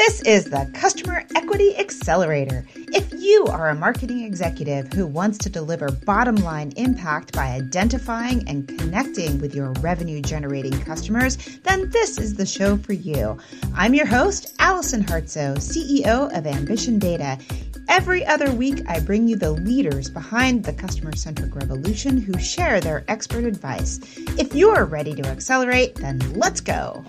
This is the Customer Equity Accelerator. If you are a marketing executive who wants to deliver bottom line impact by identifying and connecting with your revenue generating customers, then this is the show for you. I'm your host, Allison Hartsoe, CEO of Ambition Data. Every other week, I bring you the leaders behind the customer centric revolution who share their expert advice. If you're ready to accelerate, then let's go.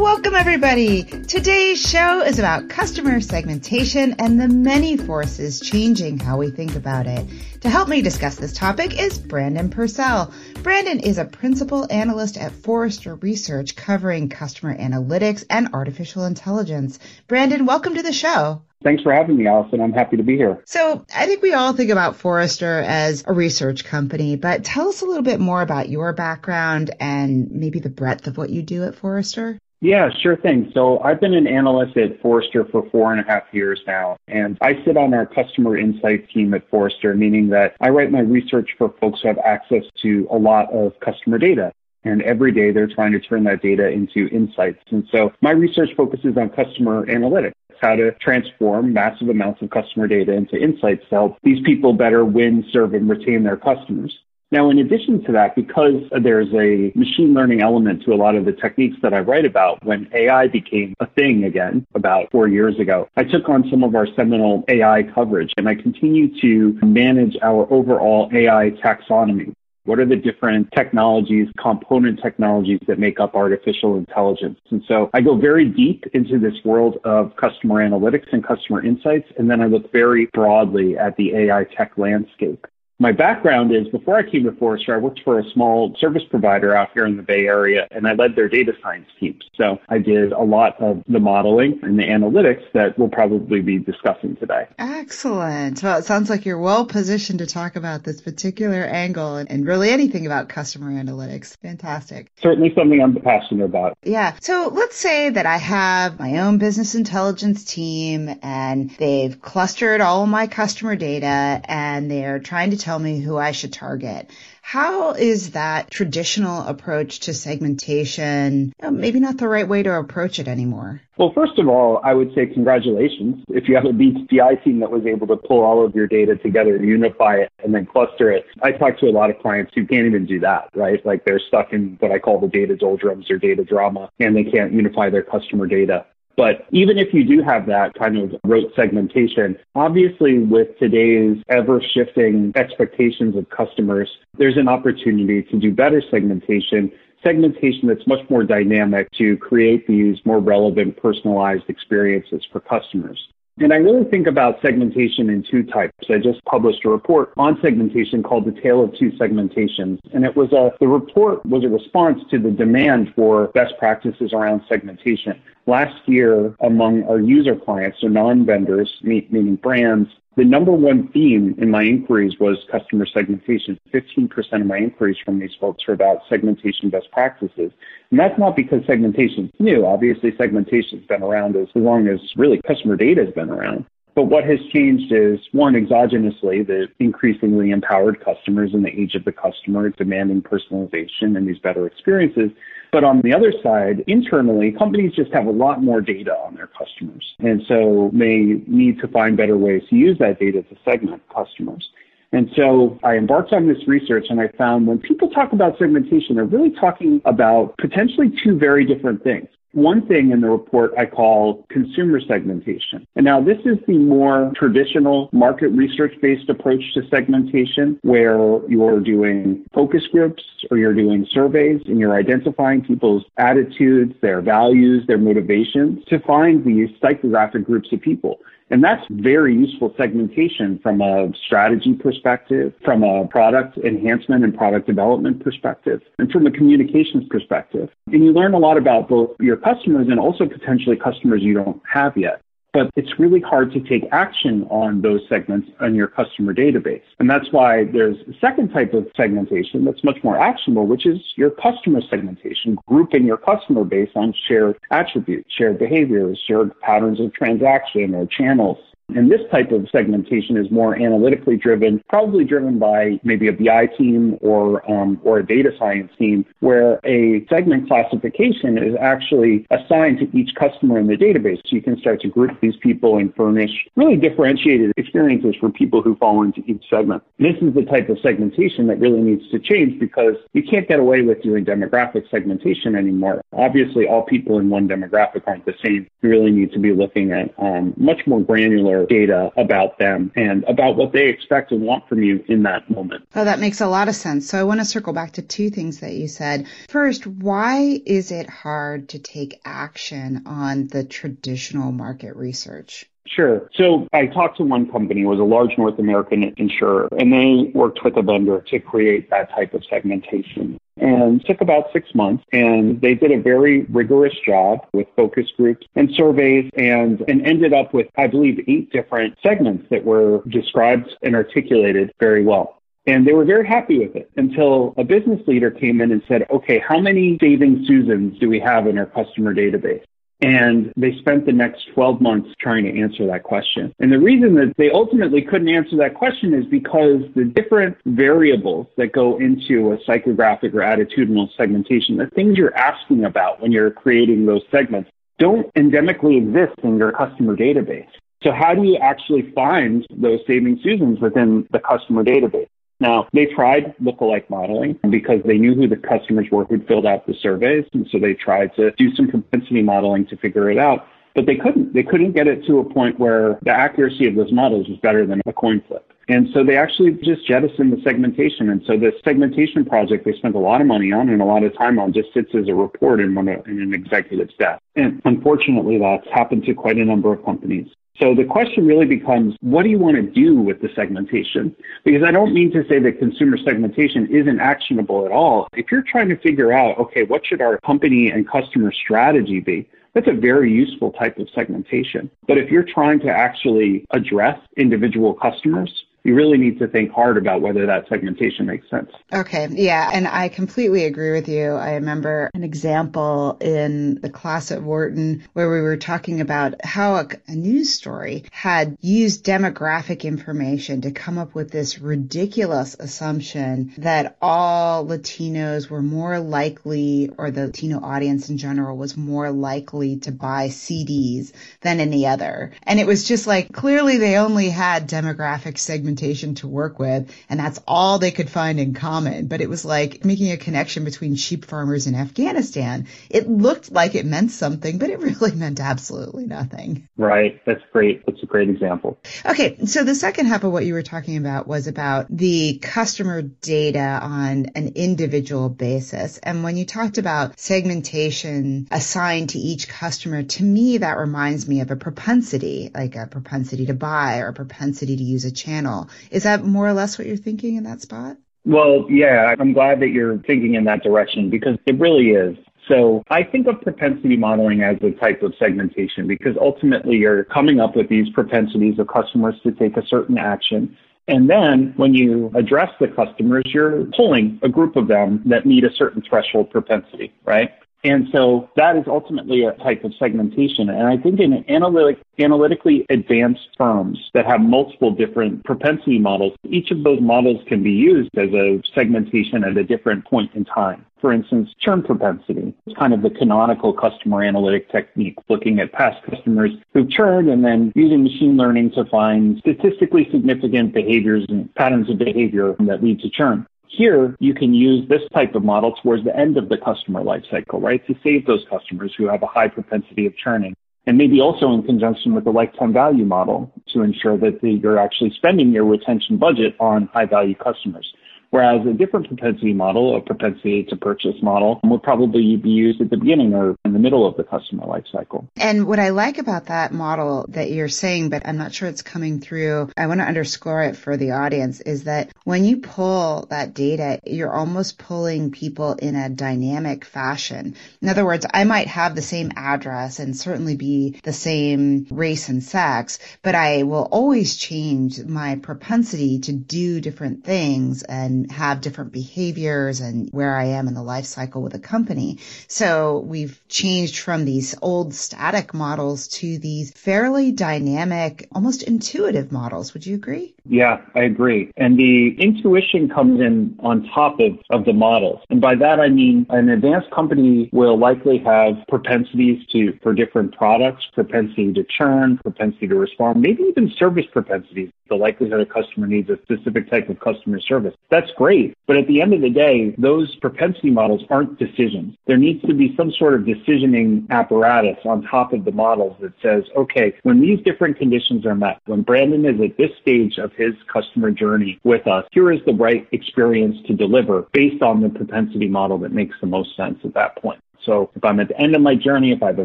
Welcome, everybody. Today's show is about customer segmentation and the many forces changing how we think about it. To help me discuss this topic is Brandon Purcell. Brandon is a principal analyst at Forrester Research covering customer analytics and artificial intelligence. Brandon, welcome to the show. Thanks for having me, Allison. I'm happy to be here. So I think we all think about Forrester as a research company, but tell us a little bit more about your background and maybe the breadth of what you do at Forrester. Yeah, sure thing. So I've been an analyst at Forrester for four and a half years now, and I sit on our customer insights team at Forrester, meaning that I write my research for folks who have access to a lot of customer data. And every day they're trying to turn that data into insights. And so my research focuses on customer analytics how to transform massive amounts of customer data into insights to help these people better win, serve, and retain their customers. Now, in addition to that, because there's a machine learning element to a lot of the techniques that I write about, when AI became a thing again about four years ago, I took on some of our seminal AI coverage and I continue to manage our overall AI taxonomy. What are the different technologies, component technologies that make up artificial intelligence? And so I go very deep into this world of customer analytics and customer insights, and then I look very broadly at the AI tech landscape. My background is before I came to Forrester, I worked for a small service provider out here in the Bay Area and I led their data science teams. So I did a lot of the modeling and the analytics that we'll probably be discussing today. Excellent. Well, it sounds like you're well positioned to talk about this particular angle and, and really anything about customer analytics. Fantastic. Certainly something I'm passionate about. Yeah. So let's say that I have my own business intelligence team and they've clustered all my customer data and they're trying to tell tell me who I should target. How is that traditional approach to segmentation maybe not the right way to approach it anymore? Well, first of all, I would say congratulations. If you have a BI team that was able to pull all of your data together, unify it, and then cluster it. I talk to a lot of clients who can't even do that, right? Like they're stuck in what I call the data doldrums or data drama, and they can't unify their customer data. But even if you do have that kind of rote segmentation, obviously with today's ever shifting expectations of customers, there's an opportunity to do better segmentation segmentation that's much more dynamic to create these more relevant personalized experiences for customers. And I really think about segmentation in two types. I just published a report on segmentation called The Tale of Two Segmentations. And it was a, the report was a response to the demand for best practices around segmentation. Last year, among our user clients, so non-vendors, meaning brands, the number one theme in my inquiries was customer segmentation. 15% of my inquiries from these folks were about segmentation best practices. And that's not because segmentation is new. Obviously, segmentation has been around as long as really customer data has been around. But what has changed is one, exogenously, the increasingly empowered customers in the age of the customer demanding personalization and these better experiences. But on the other side, internally, companies just have a lot more data on their customers. And so they need to find better ways to use that data to segment customers. And so I embarked on this research and I found when people talk about segmentation, they're really talking about potentially two very different things. One thing in the report I call consumer segmentation. And now this is the more traditional market research based approach to segmentation where you're doing focus groups or you're doing surveys and you're identifying people's attitudes, their values, their motivations to find these psychographic groups of people. And that's very useful segmentation from a strategy perspective, from a product enhancement and product development perspective, and from a communications perspective. And you learn a lot about both your customers and also potentially customers you don't have yet but it's really hard to take action on those segments on your customer database. And that's why there's a second type of segmentation that's much more actionable, which is your customer segmentation, grouping your customer base on shared attributes, shared behaviors, shared patterns of transaction or channels. And this type of segmentation is more analytically driven, probably driven by maybe a BI team or um, or a data science team, where a segment classification is actually assigned to each customer in the database. So you can start to group these people and furnish really differentiated experiences for people who fall into each segment. This is the type of segmentation that really needs to change because you can't get away with doing demographic segmentation anymore. Obviously, all people in one demographic aren't the same. You really need to be looking at um, much more granular data about them and about what they expect and want from you in that moment. Oh, that makes a lot of sense. So I want to circle back to two things that you said. First, why is it hard to take action on the traditional market research? Sure. So I talked to one company, it was a large North American insurer, and they worked with a vendor to create that type of segmentation. And took about six months, and they did a very rigorous job with focus groups and surveys, and, and ended up with, I believe, eight different segments that were described and articulated very well. And they were very happy with it until a business leader came in and said, okay, how many saving Susans do we have in our customer database? And they spent the next 12 months trying to answer that question. And the reason that they ultimately couldn't answer that question is because the different variables that go into a psychographic or attitudinal segmentation, the things you're asking about when you're creating those segments, don't endemically exist in your customer database. So how do you actually find those saving Susans within the customer database? Now, they tried lookalike modeling because they knew who the customers were who'd filled out the surveys. And so they tried to do some propensity modeling to figure it out. But they couldn't. They couldn't get it to a point where the accuracy of those models was better than a coin flip. And so they actually just jettisoned the segmentation. And so this segmentation project they spent a lot of money on and a lot of time on just sits as a report in, one, in an executive's desk. And unfortunately, that's happened to quite a number of companies. So the question really becomes, what do you want to do with the segmentation? Because I don't mean to say that consumer segmentation isn't actionable at all. If you're trying to figure out, okay, what should our company and customer strategy be? That's a very useful type of segmentation. But if you're trying to actually address individual customers, you really need to think hard about whether that segmentation makes sense. Okay. Yeah. And I completely agree with you. I remember an example in the class at Wharton where we were talking about how a, a news story had used demographic information to come up with this ridiculous assumption that all Latinos were more likely, or the Latino audience in general was more likely to buy CDs than any other. And it was just like, clearly they only had demographic segmentation documentation to work with, and that's all they could find in common. But it was like making a connection between sheep farmers in Afghanistan. It looked like it meant something, but it really meant absolutely nothing. Right. That's great. That's a great example. Okay. So the second half of what you were talking about was about the customer data on an individual basis. And when you talked about segmentation assigned to each customer, to me, that reminds me of a propensity, like a propensity to buy or a propensity to use a channel. Is that more or less what you're thinking in that spot? Well, yeah, I'm glad that you're thinking in that direction because it really is. So I think of propensity modeling as a type of segmentation because ultimately you're coming up with these propensities of customers to take a certain action. And then when you address the customers, you're pulling a group of them that meet a certain threshold propensity, right? And so that is ultimately a type of segmentation. And I think in analytic, analytically advanced firms that have multiple different propensity models, each of those models can be used as a segmentation at a different point in time. For instance, churn propensity is kind of the canonical customer analytic technique, looking at past customers who've churned and then using machine learning to find statistically significant behaviors and patterns of behavior that lead to churn. Here, you can use this type of model towards the end of the customer lifecycle, right, to save those customers who have a high propensity of churning. And maybe also in conjunction with the lifetime value model to ensure that you're actually spending your retention budget on high value customers. Whereas a different propensity model, a propensity to purchase model, would probably be used at the beginning or in the middle of the customer life cycle. And what I like about that model that you're saying, but I'm not sure it's coming through, I want to underscore it for the audience, is that when you pull that data, you're almost pulling people in a dynamic fashion. In other words, I might have the same address and certainly be the same race and sex, but I will always change my propensity to do different things and have different behaviors and where I am in the life cycle with a company. So we've changed from these old static models to these fairly dynamic, almost intuitive models. Would you agree? Yeah, I agree. And the intuition comes in on top of, of the models. And by that, I mean an advanced company will likely have propensities to, for different products, propensity to churn, propensity to respond, maybe even service propensities the likelihood a customer needs a specific type of customer service. That's great. But at the end of the day, those propensity models aren't decisions. There needs to be some sort of decisioning apparatus on top of the models that says, okay, when these different conditions are met, when Brandon is at this stage of his customer journey with us, here is the right experience to deliver based on the propensity model that makes the most sense at that point. So if I'm at the end of my journey, if I have a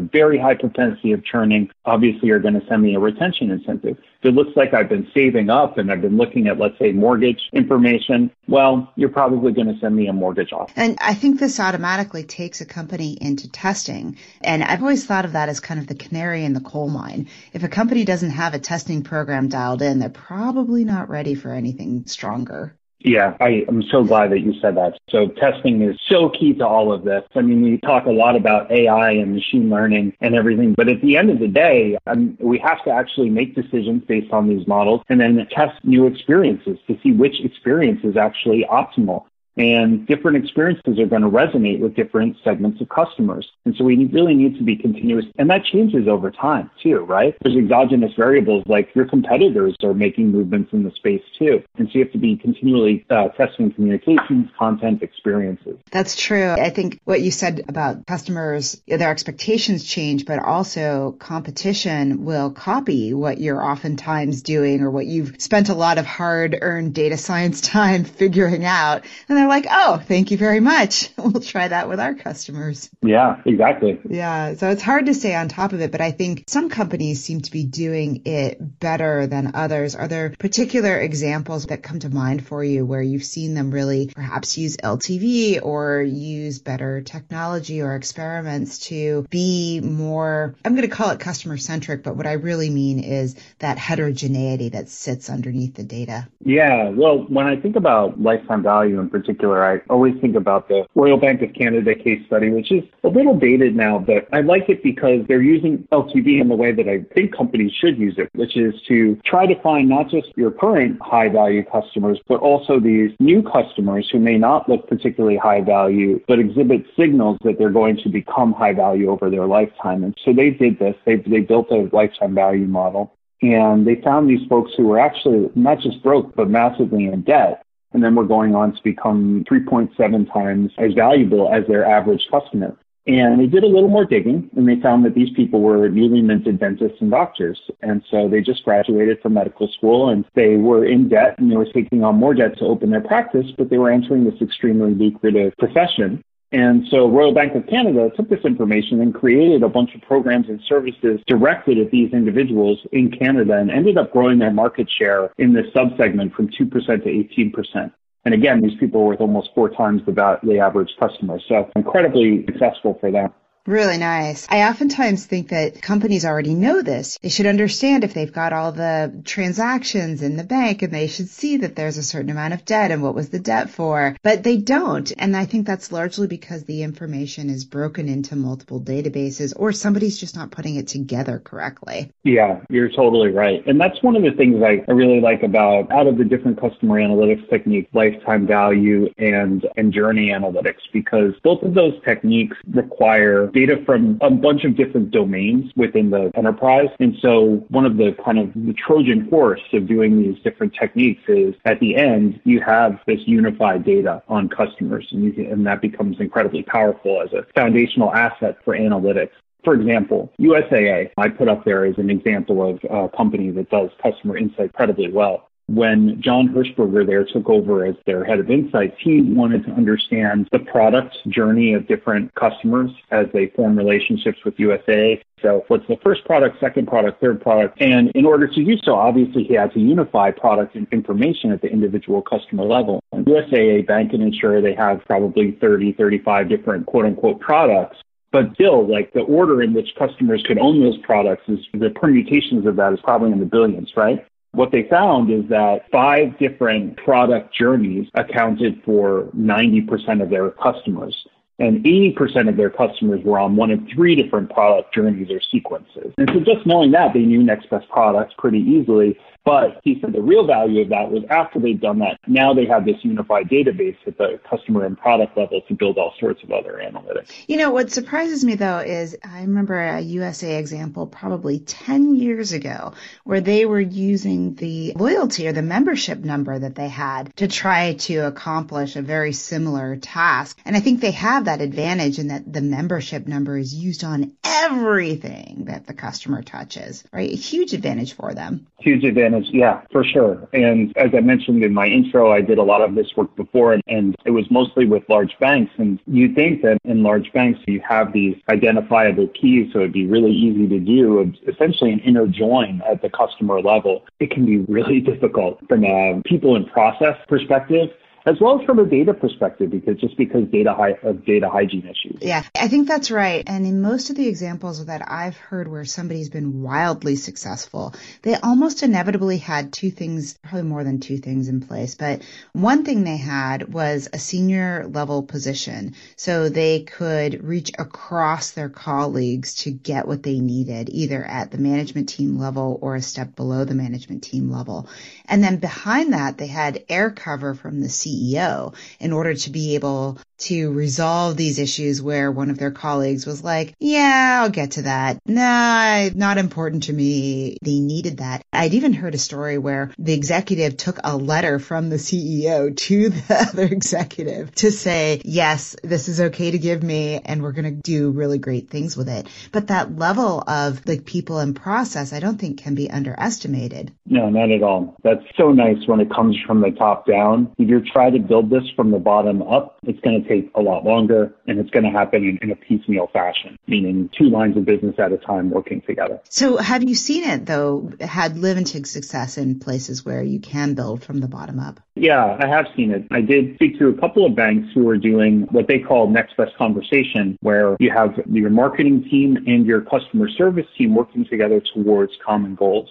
very high propensity of churning, obviously you're going to send me a retention incentive. If it looks like I've been saving up and I've been looking at, let's say, mortgage information, well, you're probably going to send me a mortgage offer. And I think this automatically takes a company into testing. And I've always thought of that as kind of the canary in the coal mine. If a company doesn't have a testing program dialed in, they're probably not ready for anything stronger. Yeah, I am so glad that you said that. So testing is so key to all of this. I mean, we talk a lot about AI and machine learning and everything, but at the end of the day, um, we have to actually make decisions based on these models and then test new experiences to see which experience is actually optimal and different experiences are going to resonate with different segments of customers. And so we really need to be continuous. And that changes over time too, right? There's exogenous variables like your competitors are making movements in the space too. And so you have to be continually uh, testing communications, content, experiences. That's true. I think what you said about customers, their expectations change, but also competition will copy what you're oftentimes doing or what you've spent a lot of hard earned data science time figuring out. And they're like, oh, thank you very much. We'll try that with our customers. Yeah, exactly. Yeah. So it's hard to stay on top of it, but I think some companies seem to be doing it better than others. Are there particular examples that come to mind for you where you've seen them really perhaps use LTV or use better technology or experiments to be more, I'm going to call it customer centric, but what I really mean is that heterogeneity that sits underneath the data? Yeah. Well, when I think about lifetime value in particular, particular, I always think about the Royal Bank of Canada case study, which is a little dated now, but I like it because they're using LTV in the way that I think companies should use it, which is to try to find not just your current high value customers, but also these new customers who may not look particularly high value, but exhibit signals that they're going to become high value over their lifetime. And so they did this. They, they built a lifetime value model. And they found these folks who were actually not just broke, but massively in debt and then we're going on to become 3.7 times as valuable as their average customer. And they did a little more digging and they found that these people were newly minted dentists and doctors. And so they just graduated from medical school and they were in debt and they were taking on more debt to open their practice, but they were entering this extremely lucrative profession. And so Royal Bank of Canada took this information and created a bunch of programs and services directed at these individuals in Canada and ended up growing their market share in this subsegment from 2% to 18%. And again, these people were worth almost four times the, the average customer. So incredibly successful for them. Really nice. I oftentimes think that companies already know this. They should understand if they've got all the transactions in the bank and they should see that there's a certain amount of debt and what was the debt for. But they don't. And I think that's largely because the information is broken into multiple databases or somebody's just not putting it together correctly. Yeah, you're totally right. And that's one of the things I, I really like about out of the different customer analytics techniques, lifetime value and, and journey analytics, because both of those techniques require data from a bunch of different domains within the enterprise. And so one of the kind of the Trojan horse of doing these different techniques is at the end, you have this unified data on customers and, can, and that becomes incredibly powerful as a foundational asset for analytics. For example, USAA, I put up there as an example of a company that does customer insight incredibly well when John Hirschberger there took over as their head of insights, he wanted to understand the product journey of different customers as they form relationships with USAA. So what's the first product, second product, third product? And in order to do so, obviously he had to unify product and information at the individual customer level. And USAA Bank and Insurer, they have probably 30, 35 different quote unquote products. But still, like the order in which customers could own those products is the permutations of that is probably in the billions, right? What they found is that five different product journeys accounted for 90% of their customers and 80% of their customers were on one of three different product journeys or sequences. And so just knowing that, they knew next best products pretty easily. But he said the real value of that was after they've done that, now they have this unified database at the customer and product level to build all sorts of other analytics. You know, what surprises me though is I remember a USAA example probably 10 years ago where they were using the loyalty or the membership number that they had to try to accomplish a very similar task. And I think they have that advantage in that the membership number is used on everything that the customer touches, right? A huge advantage for them. Huge advantage yeah, for sure. And as I mentioned in my intro, I did a lot of this work before, and, and it was mostly with large banks. And you think that in large banks, you have these identifiable keys, so it'd be really easy to do essentially an inner join at the customer level. It can be really difficult from a people and process perspective as well as from a data perspective, because just because data of data hygiene issues. Yeah, I think that's right. And in most of the examples that I've heard where somebody's been wildly successful, they almost inevitably had two things, probably more than two things in place. But one thing they had was a senior level position. So they could reach across their colleagues to get what they needed, either at the management team level or a step below the management team level. And then behind that, they had air cover from the CEO CEO in order to be able to resolve these issues where one of their colleagues was like, yeah, I'll get to that. Nah, not important to me. They needed that. I'd even heard a story where the executive took a letter from the CEO to the other executive to say, yes, this is okay to give me and we're going to do really great things with it. But that level of like people and process, I don't think can be underestimated. No, not at all. That's so nice when it comes from the top down. If you're trying to build this from the bottom up, it's going to take a lot longer and it's going to happen in, in, a piecemeal fashion, meaning two lines of business at a time working together. So have you seen it though, had live and take success in places where you can build from the bottom up? Yeah, I have seen it. I did speak to a couple of banks who are doing what they call next best conversation, where you have your marketing team and your customer service team working together towards common goals.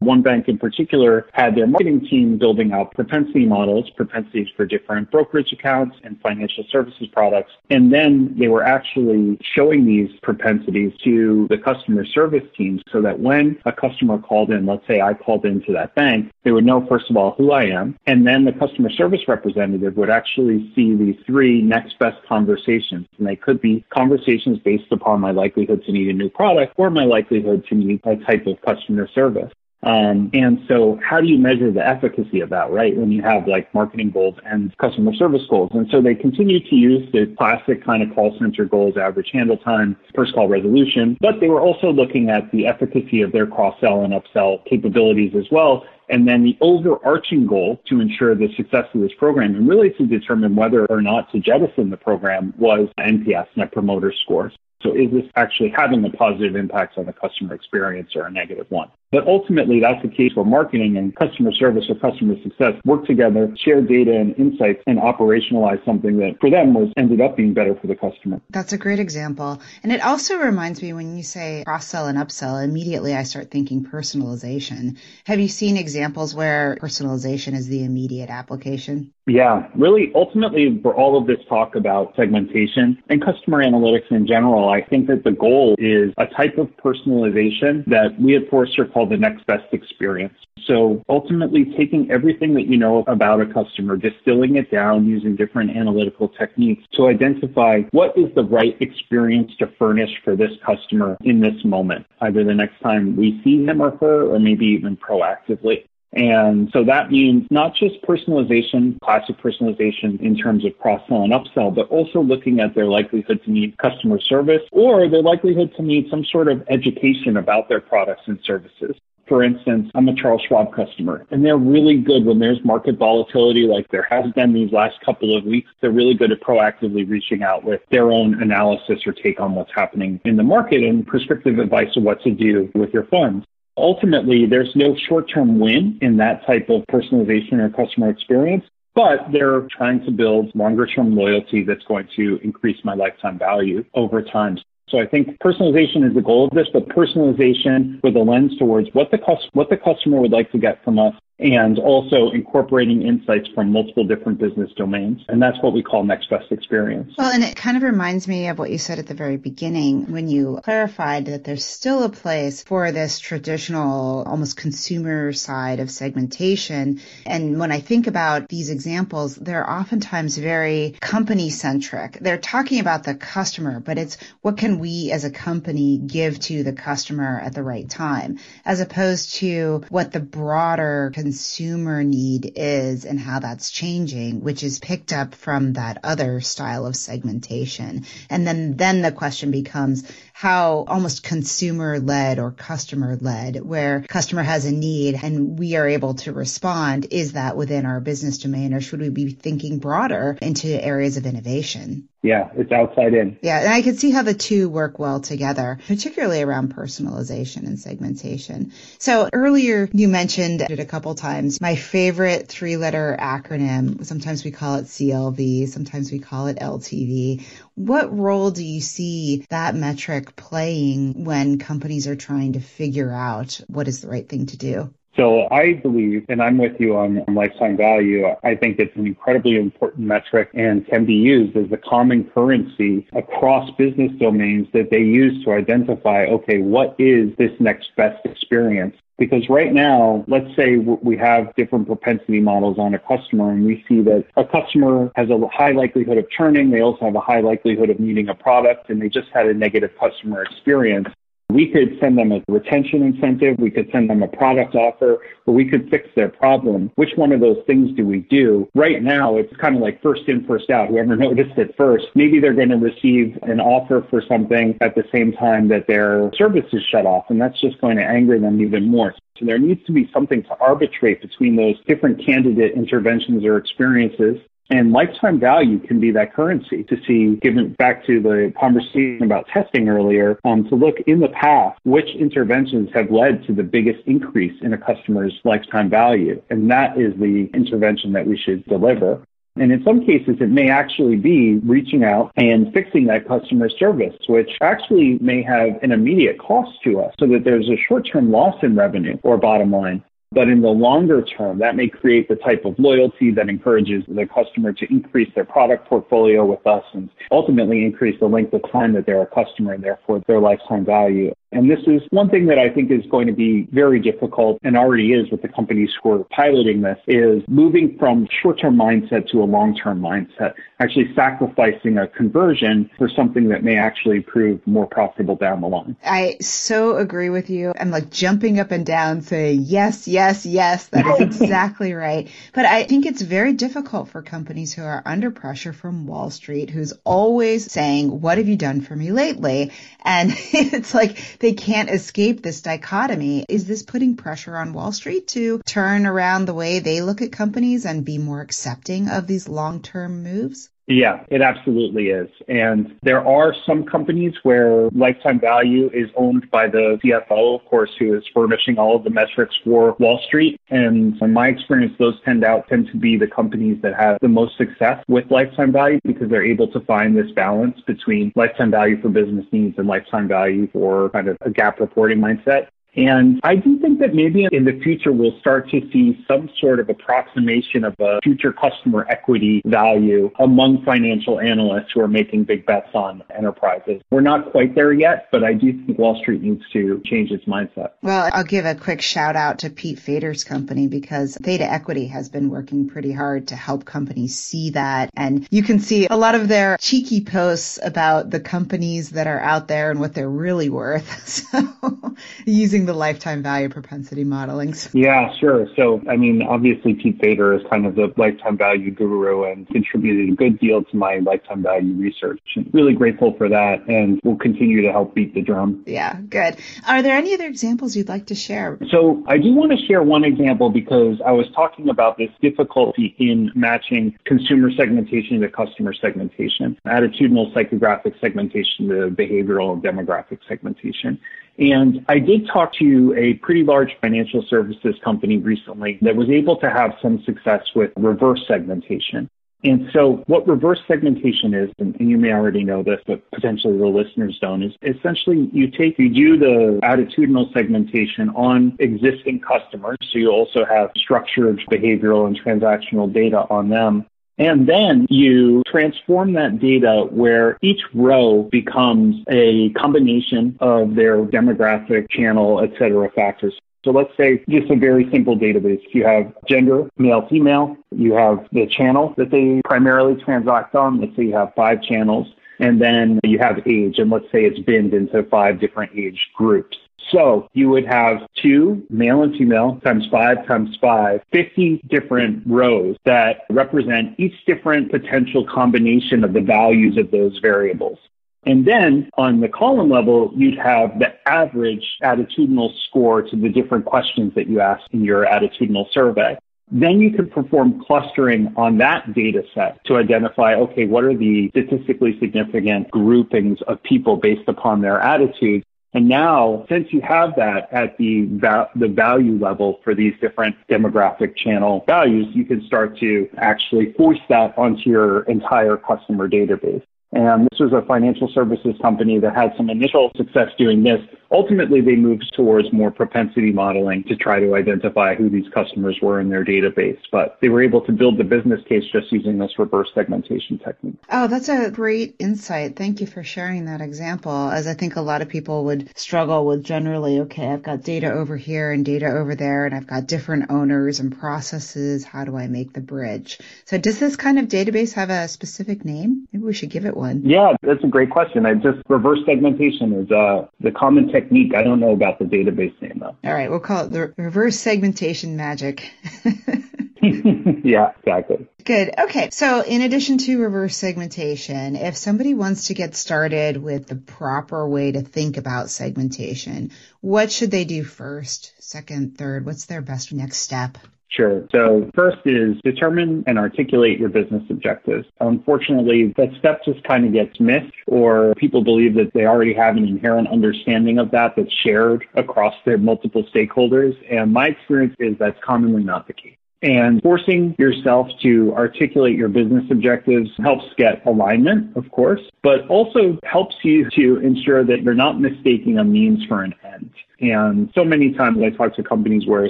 One bank in particular had their marketing team building out propensity models, propensities for different brokerage accounts and financial services products. And then they were actually showing these propensities to the customer service teams so that when a customer called in, let's say I called into that bank, they would know, first of all, who I am. And then the customer service representative would actually see these three next best conversations. And they could be conversations based upon my likelihood to need a new product or my likelihood to need a type of customer service. Um, and so how do you measure the efficacy of that, right? When you have like marketing goals and customer service goals. And so they continue to use the classic kind of call center goals, average handle time, first call resolution, but they were also looking at the efficacy of their cross sell and upsell capabilities as well. And then the overarching goal to ensure the success of this program and really to determine whether or not to jettison the program was NPS, Net Promoter Scores. So is this actually having a positive impact on the customer experience or a negative one? But ultimately, that's the case where marketing and customer service or customer success work together, share data and insights, and operationalize something that for them was ended up being better for the customer. That's a great example. And it also reminds me when you say cross sell and upsell, immediately I start thinking personalization. Have you seen examples where personalization is the immediate application? Yeah, really, ultimately, for all of this talk about segmentation and customer analytics in general, I think that the goal is a type of personalization that we at Forrester call the next best experience. So ultimately, taking everything that you know about a customer, distilling it down using different analytical techniques to identify what is the right experience to furnish for this customer in this moment, either the next time we see him or her, or maybe even proactively. And so that means not just personalization, classic personalization in terms of cross sell and upsell, but also looking at their likelihood to need customer service or their likelihood to need some sort of education about their products and services. For instance, I'm a Charles Schwab customer and they're really good when there's market volatility like there has been these last couple of weeks. They're really good at proactively reaching out with their own analysis or take on what's happening in the market and prescriptive advice of what to do with your funds. Ultimately, there's no short-term win in that type of personalization or customer experience, but they're trying to build longer-term loyalty that's going to increase my lifetime value over time. So I think personalization is the goal of this, but personalization with a lens towards what the, what the customer would like to get from us and also incorporating insights from multiple different business domains. And that's what we call next best experience. Well, and it kind of reminds me of what you said at the very beginning when you clarified that there's still a place for this traditional, almost consumer side of segmentation. And when I think about these examples, they're oftentimes very company centric. They're talking about the customer, but it's what can we as a company give to the customer at the right time, as opposed to what the broader consumer need is and how that's changing, which is picked up from that other style of segmentation. And then, then the question becomes how almost consumer led or customer led, where customer has a need and we are able to respond. Is that within our business domain or should we be thinking broader into areas of innovation? Yeah, it's outside in. Yeah, and I can see how the two work well together, particularly around personalization and segmentation. So earlier you mentioned it a couple times. My favorite three letter acronym, sometimes we call it CLV, sometimes we call it LTV. What role do you see that metric playing when companies are trying to figure out what is the right thing to do? So I believe, and I'm with you on, lifetime value, I think it's an incredibly important metric and can be used as a common currency across business domains that they use to identify, okay, what is this next best experience? Because right now, let's say we have different propensity models on a customer and we see that a customer has a high likelihood of churning. They also have a high likelihood of needing a product and they just had a negative customer experience. We could send them a retention incentive, we could send them a product offer, or we could fix their problem. Which one of those things do we do? Right now, it's kind of like first in, first out. Whoever noticed it first, maybe they're going to receive an offer for something at the same time that their service is shut off, and that's just going to anger them even more. So there needs to be something to arbitrate between those different candidate interventions or experiences and lifetime value can be that currency to see, given back to the conversation about testing earlier, um, to look in the past, which interventions have led to the biggest increase in a customer's lifetime value. And that is the intervention that we should deliver. And in some cases, it may actually be reaching out and fixing that customer service, which actually may have an immediate cost to us so that there's a short term loss in revenue or bottom line. But in the longer term, that may create the type of loyalty that encourages the customer to increase their product portfolio with us and ultimately increase the length of time that they're a customer and therefore their lifetime value. And this is one thing that I think is going to be very difficult and already is with the companies who are piloting this is moving from short-term mindset to a long-term mindset, actually sacrificing a conversion for something that may actually prove more profitable down the line. I so agree with you. I'm like jumping up and down saying, yes, yes, yes, that is exactly right. But I think it's very difficult for companies who are under pressure from Wall Street, who's always saying, what have you done for me lately? And it's like, they can't escape this dichotomy. Is this putting pressure on Wall Street to turn around the way they look at companies and be more accepting of these long-term moves? Yeah, it absolutely is. And there are some companies where lifetime value is owned by the CFO, of course, who is furnishing all of the metrics for Wall Street. And in my experience, those tend out tend to be the companies that have the most success with lifetime value because they're able to find this balance between lifetime value for business needs and lifetime value for kind of a GAAP reporting mindset. And I do think that maybe in the future we'll start to see some sort of approximation of a future customer equity value among financial analysts who are making big bets on enterprises. We're not quite there yet, but I do think Wall Street needs to change its mindset. Well, I'll give a quick shout out to Pete Fader's company because Theta Equity has been working pretty hard to help companies see that. And you can see a lot of their cheeky posts about the companies that are out there and what they're really worth. So using the lifetime value propensity modeling. Yeah, sure. So, I mean, obviously, Pete Fader is kind of the lifetime value guru and contributed a good deal to my lifetime value research. Really grateful for that, and we'll continue to help beat the drum. Yeah, good. Are there any other examples you'd like to share? So, I do want to share one example because I was talking about this difficulty in matching consumer segmentation to customer segmentation, attitudinal psychographic segmentation to behavioral and demographic segmentation. And I did talk to a pretty large financial services company recently that was able to have some success with reverse segmentation. And so what reverse segmentation is, and, you may already know this, but potentially the listeners don't, is essentially you take, you do the attitudinal segmentation on existing customers. So you also have structured behavioral and transactional data on them. And then you transform that data where each row becomes a combination of their demographic, channel, et cetera factors. So let's say just a very simple database. You have gender, male, female. You have the channel that they primarily transact on. Let's say you have five channels. And then you have age, and let's say it's binned into five different age groups. So you would have two, male and female, times five times five, 50 different rows that represent each different potential combination of the values of those variables. And then on the column level, you'd have the average attitudinal score to the different questions that you asked in your attitudinal survey. Then you can perform clustering on that data set to identify, okay, what are the statistically significant groupings of people based upon their attitudes? And now, since you have that at the, va- the value level for these different demographic channel values, you can start to actually force that onto your entire customer database. And this was a financial services company that had some initial success doing this. Ultimately, they moved towards more propensity modeling to try to identify who these customers were in their database. But they were able to build the business case just using this reverse segmentation technique. Oh, that's a great insight. Thank you for sharing that example, as I think a lot of people would struggle with generally, okay, I've got data over here and data over there, and I've got different owners and processes. How do I make the bridge? So does this kind of database have a specific name? Maybe we should give it one. Yeah, that's a great question. I just reverse segmentation is uh, the common technique. I don't know about the database name though. All right, we'll call it the reverse segmentation magic. yeah, exactly. Good. Okay. So in addition to reverse segmentation, if somebody wants to get started with the proper way to think about segmentation, what should they do first, second, third? What's their best next step? Sure. So first is determine and articulate your business objectives. Unfortunately, that step just kind of gets missed or people believe that they already have an inherent understanding of that that's shared across their multiple stakeholders. And my experience is that's commonly not the case. And forcing yourself to articulate your business objectives helps get alignment, of course, but also helps you to ensure that you're not mistaking a means for an end. And so many times I talk to companies where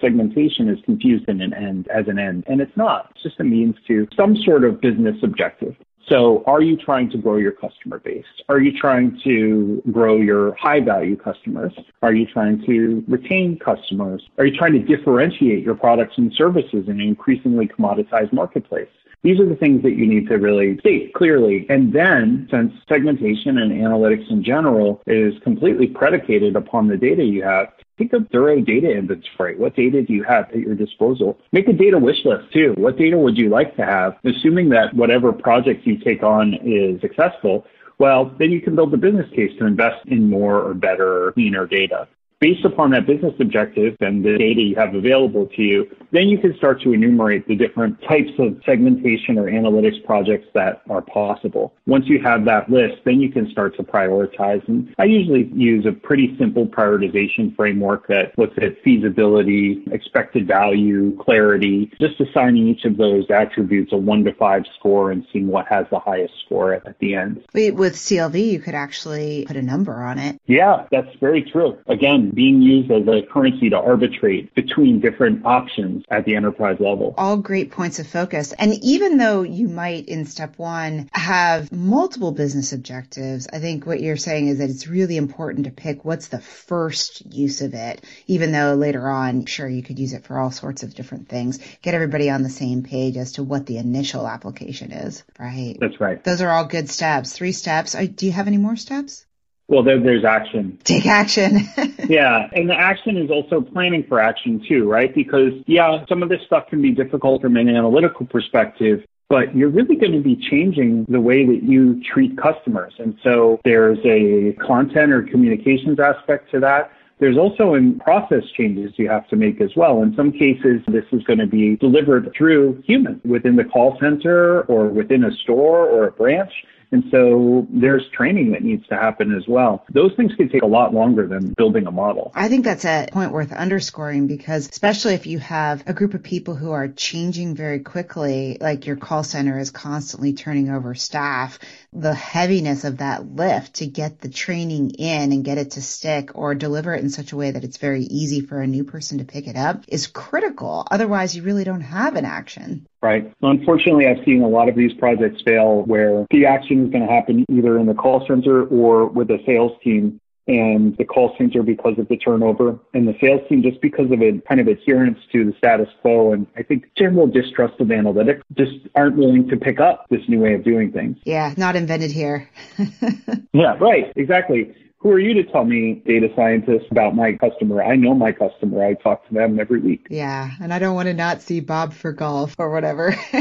segmentation is confused in an end as an end, and it's not. It's just a means to some sort of business objective. So are you trying to grow your customer base? Are you trying to grow your high value customers? Are you trying to retain customers? Are you trying to differentiate your products and services in an increasingly commoditized marketplace? These are the things that you need to really state clearly. And then, since segmentation and analytics in general is completely predicated upon the data you have, take a thorough data inventory. What data do you have at your disposal? Make a data wish list too. What data would you like to have? Assuming that whatever project you take on is successful, well, then you can build a business case to invest in more or better, cleaner data based upon that business objective and the data you have available to you, then you can start to enumerate the different types of segmentation or analytics projects that are possible. Once you have that list, then you can start to prioritize. And I usually use a pretty simple prioritization framework that looks at feasibility, expected value, clarity, just assigning each of those attributes a one to five score and seeing what has the highest score at, the end. With CLV, you could actually put a number on it. Yeah, that's very true. Again, being used as a currency to arbitrate between different options at the enterprise level. All great points of focus. And even though you might in step one have multiple business objectives, I think what you're saying is that it's really important to pick what's the first use of it, even though later on, sure, you could use it for all sorts of different things. Get everybody on the same page as to what the initial application is, right? That's right. Those are all good steps. Three steps. Oh, do you have any more steps? Well, there, there's action. Take action. yeah. And the action is also planning for action too, right? Because yeah, some of this stuff can be difficult from an analytical perspective, but you're really going to be changing the way that you treat customers. And so there's a content or communications aspect to that. There's also in process changes you have to make as well. In some cases, this is going to be delivered through humans within the call center or within a store or a branch And so there's training that needs to happen as well. Those things can take a lot longer than building a model. I think that's a point worth underscoring because especially if you have a group of people who are changing very quickly, like your call center is constantly turning over staff, the heaviness of that lift to get the training in and get it to stick or deliver it in such a way that it's very easy for a new person to pick it up is critical. Otherwise, you really don't have an action. Right. So unfortunately, I've seen a lot of these projects fail where the action is going to happen either in the call center or with a sales team and the call center because of the turnover and the sales team just because of a kind of adherence to the status quo and I think general distrust of analytics just aren't willing to pick up this new way of doing things. Yeah, not invented here. yeah, right. Exactly. Who are you to tell me, data scientist, about my customer? I know my customer. I talk to them every week. Yeah, and I don't want to not see Bob for golf or whatever.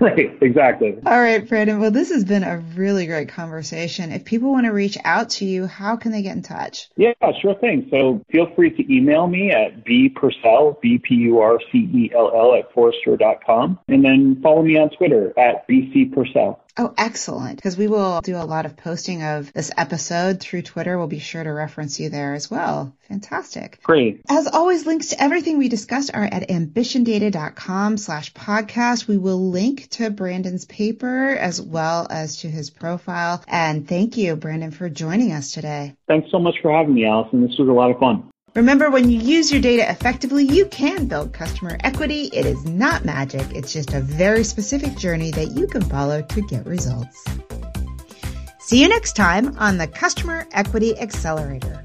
right, exactly. All right, Brandon. Well, this has been a really great conversation. If people want to reach out to you, how can they get in touch? Yeah, sure thing. So feel free to email me at bpurcell, B-P-U-R-C-E-L-L at forrester.com, and then follow me on Twitter at bcpurcell. Oh, excellent. Because we will do a lot of posting of this episode through Twitter. We'll be sure to reference you there as well. Fantastic. Great. As always, links to everything we discussed are at ambitiondata.com slash podcast. We will link to Brandon's paper as well as to his profile. And thank you, Brandon, for joining us today. Thanks so much for having me, Allison. This was a lot of fun. Remember, when you use your data effectively, you can build customer equity. It is not magic. It's just a very specific journey that you can follow to get results. See you next time on the Customer Equity Accelerator.